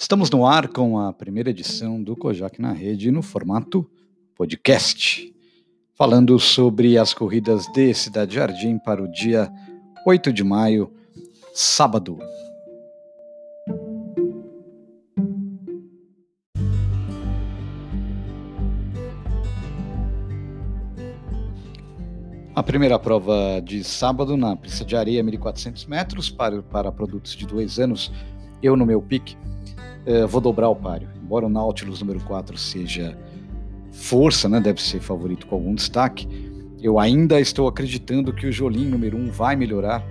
Estamos no ar com a primeira edição do Kojak na Rede no formato podcast, falando sobre as corridas de Cidade Jardim para o dia 8 de maio, sábado. A primeira prova de sábado na pista de areia, 1.400 metros, para, para produtos de dois anos. Eu, no meu pique, eh, vou dobrar o páreo. Embora o Nautilus número 4 seja força, né, deve ser favorito com algum destaque, eu ainda estou acreditando que o Jolim número 1 vai melhorar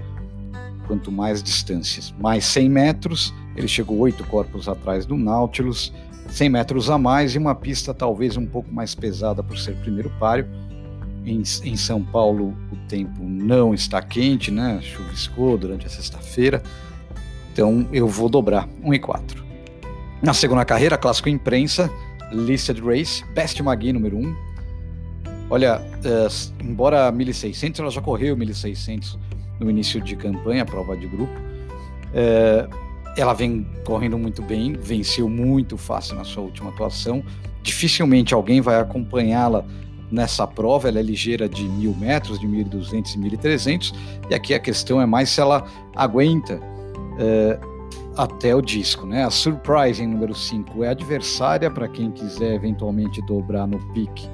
quanto mais distâncias. Mais 100 metros, ele chegou oito corpos atrás do Nautilus, 100 metros a mais e uma pista talvez um pouco mais pesada por ser primeiro páreo em, em São Paulo o tempo não está quente, né? Chuviscou durante a sexta-feira. Então eu vou dobrar 1 e 4. Na segunda carreira, clássico imprensa, Listed Race, Best Magui número 1. Olha, uh, embora 1600, ela já correu 1600 no início de campanha, prova de grupo. Uh, ela vem correndo muito bem, venceu muito fácil na sua última atuação. Dificilmente alguém vai acompanhá-la nessa prova, ela é ligeira de mil metros, de 1.200 e 1.300, e aqui a questão é mais se ela aguenta é, até o disco. Né? A Surprising número 5 é adversária para quem quiser eventualmente dobrar no pique.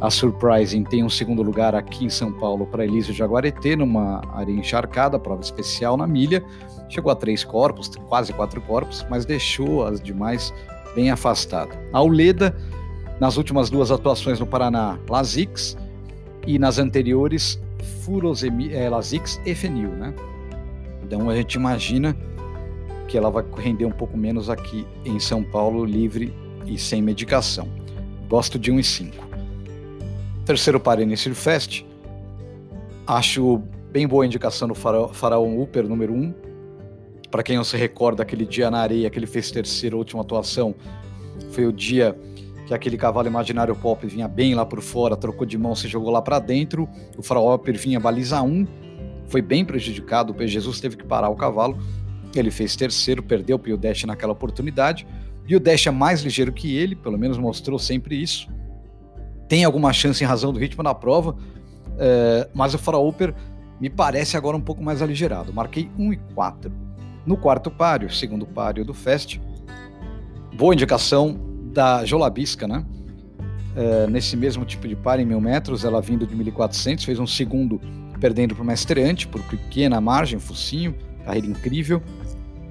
A Surprising tem um segundo lugar aqui em São Paulo para Elísio Jaguareté, numa areia encharcada, prova especial na milha. Chegou a três corpos, quase quatro corpos, mas deixou as demais bem afastadas. A Uleda nas últimas duas atuações no Paraná, Lazix, e nas anteriores, Furosemi, é, Lazix e Fenil, né? Então a gente imagina que ela vai render um pouco menos aqui em São Paulo, livre e sem medicação. Gosto de 1 e 5. Terceiro para Início Fest, acho bem boa a indicação do Faraó Upper número 1. Para quem não se recorda, aquele dia na areia que ele fez terceira última atuação, foi o dia que aquele cavalo imaginário pop vinha bem lá por fora, trocou de mão, se jogou lá para dentro, o Fraoper vinha baliza 1, foi bem prejudicado, o P. Jesus teve que parar o cavalo, ele fez terceiro, perdeu o Pio Dash naquela oportunidade, e o Dash é mais ligeiro que ele, pelo menos mostrou sempre isso, tem alguma chance em razão do ritmo da prova, é, mas o Fraoper me parece agora um pouco mais aligerado, marquei 1 e 4. No quarto páreo, segundo páreo do Fest, boa indicação, da Jolabisca, né? É, nesse mesmo tipo de par em mil metros, ela vindo de 1400, fez um segundo perdendo para o Mestreante por pequena margem, focinho, carreira incrível.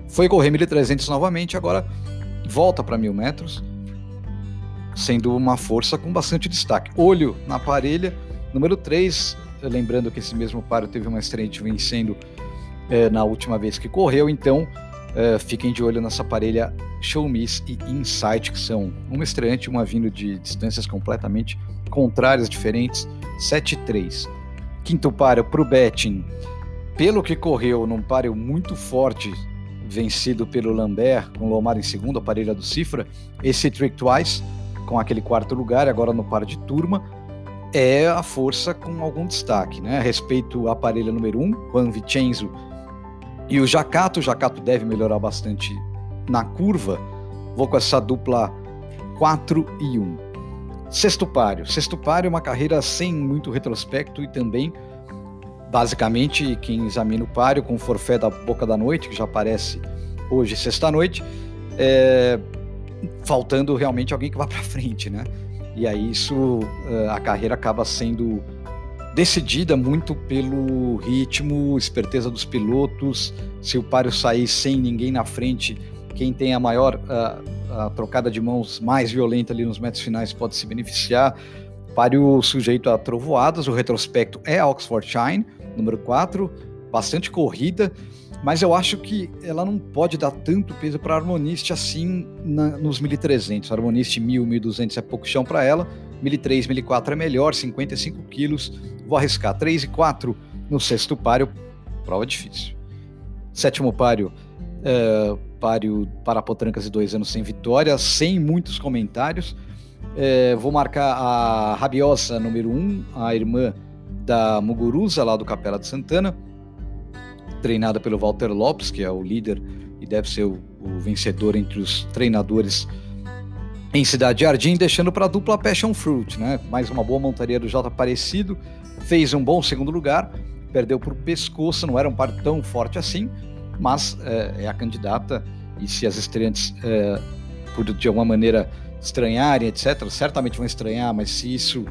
Foi correr 1300 novamente, agora volta para mil metros, sendo uma força com bastante destaque. Olho na parelha, número 3, lembrando que esse mesmo paro teve uma estreante vencendo é, na última vez que correu, então Uh, fiquem de olho nessa parelha Show Miss e Insight, que são uma estreante e uma vindo de distâncias completamente contrárias, diferentes. 7 3. Quinto páreo para o Betting. Pelo que correu num páreo muito forte, vencido pelo Lambert, com Lomar em segundo, a parelha do Cifra, esse Trick Twice, com aquele quarto lugar, agora no par de turma, é a força com algum destaque. Né? Respeito à parelha número 1, um, Juan Vicenzo e o Jacato, o Jacato deve melhorar bastante na curva. Vou com essa dupla 4 e 1. Sexto páreo. Sexto páreo é uma carreira sem muito retrospecto e também, basicamente, quem examina o páreo com o forfé da Boca da Noite, que já aparece hoje, sexta-noite, é, faltando realmente alguém que vá para frente, né? E aí isso, eh, a carreira acaba sendo decidida muito pelo ritmo, esperteza dos pilotos. Se o páreo sair sem ninguém na frente, quem tem a maior a, a trocada de mãos mais violenta ali nos metros finais pode se beneficiar. Páreo sujeito a trovoadas, o retrospecto é a Oxford Shine, número 4, bastante corrida, mas eu acho que ela não pode dar tanto peso para a Harmonist assim na, nos 1300. A Harmonist 1000, 1200 é pouco chão para ela, 1003, 1004 é melhor, 55 quilos Vou arriscar 3 e 4 no sexto páreo, prova difícil. Sétimo páreo, é, páreo para Potrancas e dois anos sem vitória, sem muitos comentários. É, vou marcar a Rabiosa número 1, um, a irmã da Muguruza, lá do Capela de Santana, treinada pelo Walter Lopes, que é o líder e deve ser o, o vencedor entre os treinadores em Cidade Jardim, deixando para a dupla Passion Fruit, né? Mais uma boa montaria do J Aparecido, fez um bom segundo lugar, perdeu por pescoço, não era um par tão forte assim, mas é, é a candidata e se as estreantes é, por de alguma maneira estranharem, etc., certamente vão estranhar, mas se isso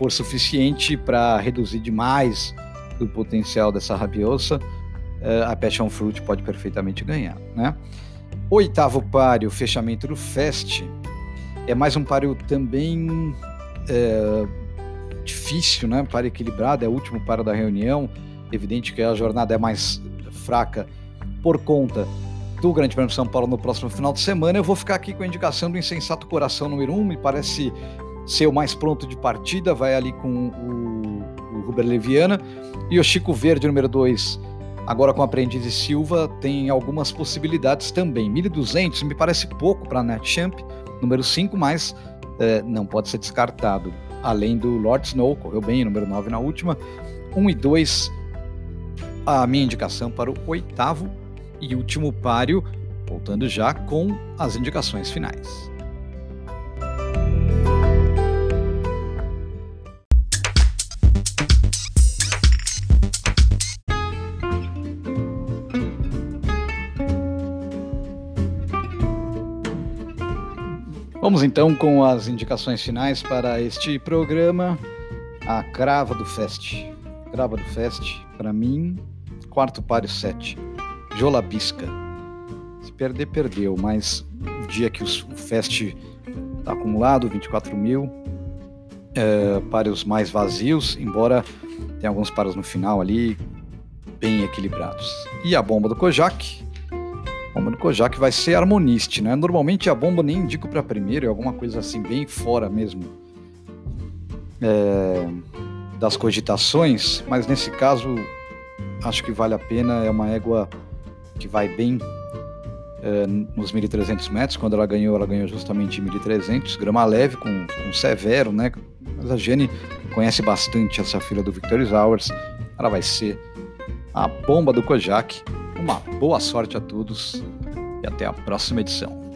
for suficiente para reduzir demais o potencial dessa rabiosa, é, a Passion Fruit pode perfeitamente ganhar, né? Oitavo páreo, fechamento do Fest, é mais um páreo também é, difícil, né? Páreo equilibrado, é o último páreo da reunião. Evidente que a jornada é mais fraca por conta do Grande Prêmio de São Paulo no próximo final de semana. Eu vou ficar aqui com a indicação do Insensato Coração número 1, um, me parece ser o mais pronto de partida, vai ali com o, o Ruber Leviana. E o Chico Verde, número 2, agora com Aprendiz e Silva, tem algumas possibilidades também. 1.200 me parece pouco para NetChamp, número 5, mas é, não pode ser descartado. Além do Lord Snow, correu bem, número 9 na última. 1 um e 2, a minha indicação para o oitavo e último páreo, voltando já com as indicações finais. Vamos então com as indicações finais para este programa. A Crava do Fest. Crava do Fest, para mim, quarto páreo 7. Jolabisca. Se perder, perdeu, mas dia que o Fest está acumulado, 24 mil, é, páreos mais vazios, embora tenha alguns páreos no final ali, bem equilibrados. E a bomba do Kojak, bomba do Kojak vai ser harmoniste, né? Normalmente a bomba nem indico para primeiro, é alguma coisa assim bem fora mesmo é, das cogitações, mas nesse caso acho que vale a pena, é uma égua que vai bem é, nos 1.300 metros, quando ela ganhou, ela ganhou justamente 1.300, grama leve com, com severo, né? Mas a Jenny conhece bastante essa fila do Victorious Hours, ela vai ser a bomba do Kojak uma boa sorte a todos e até a próxima edição.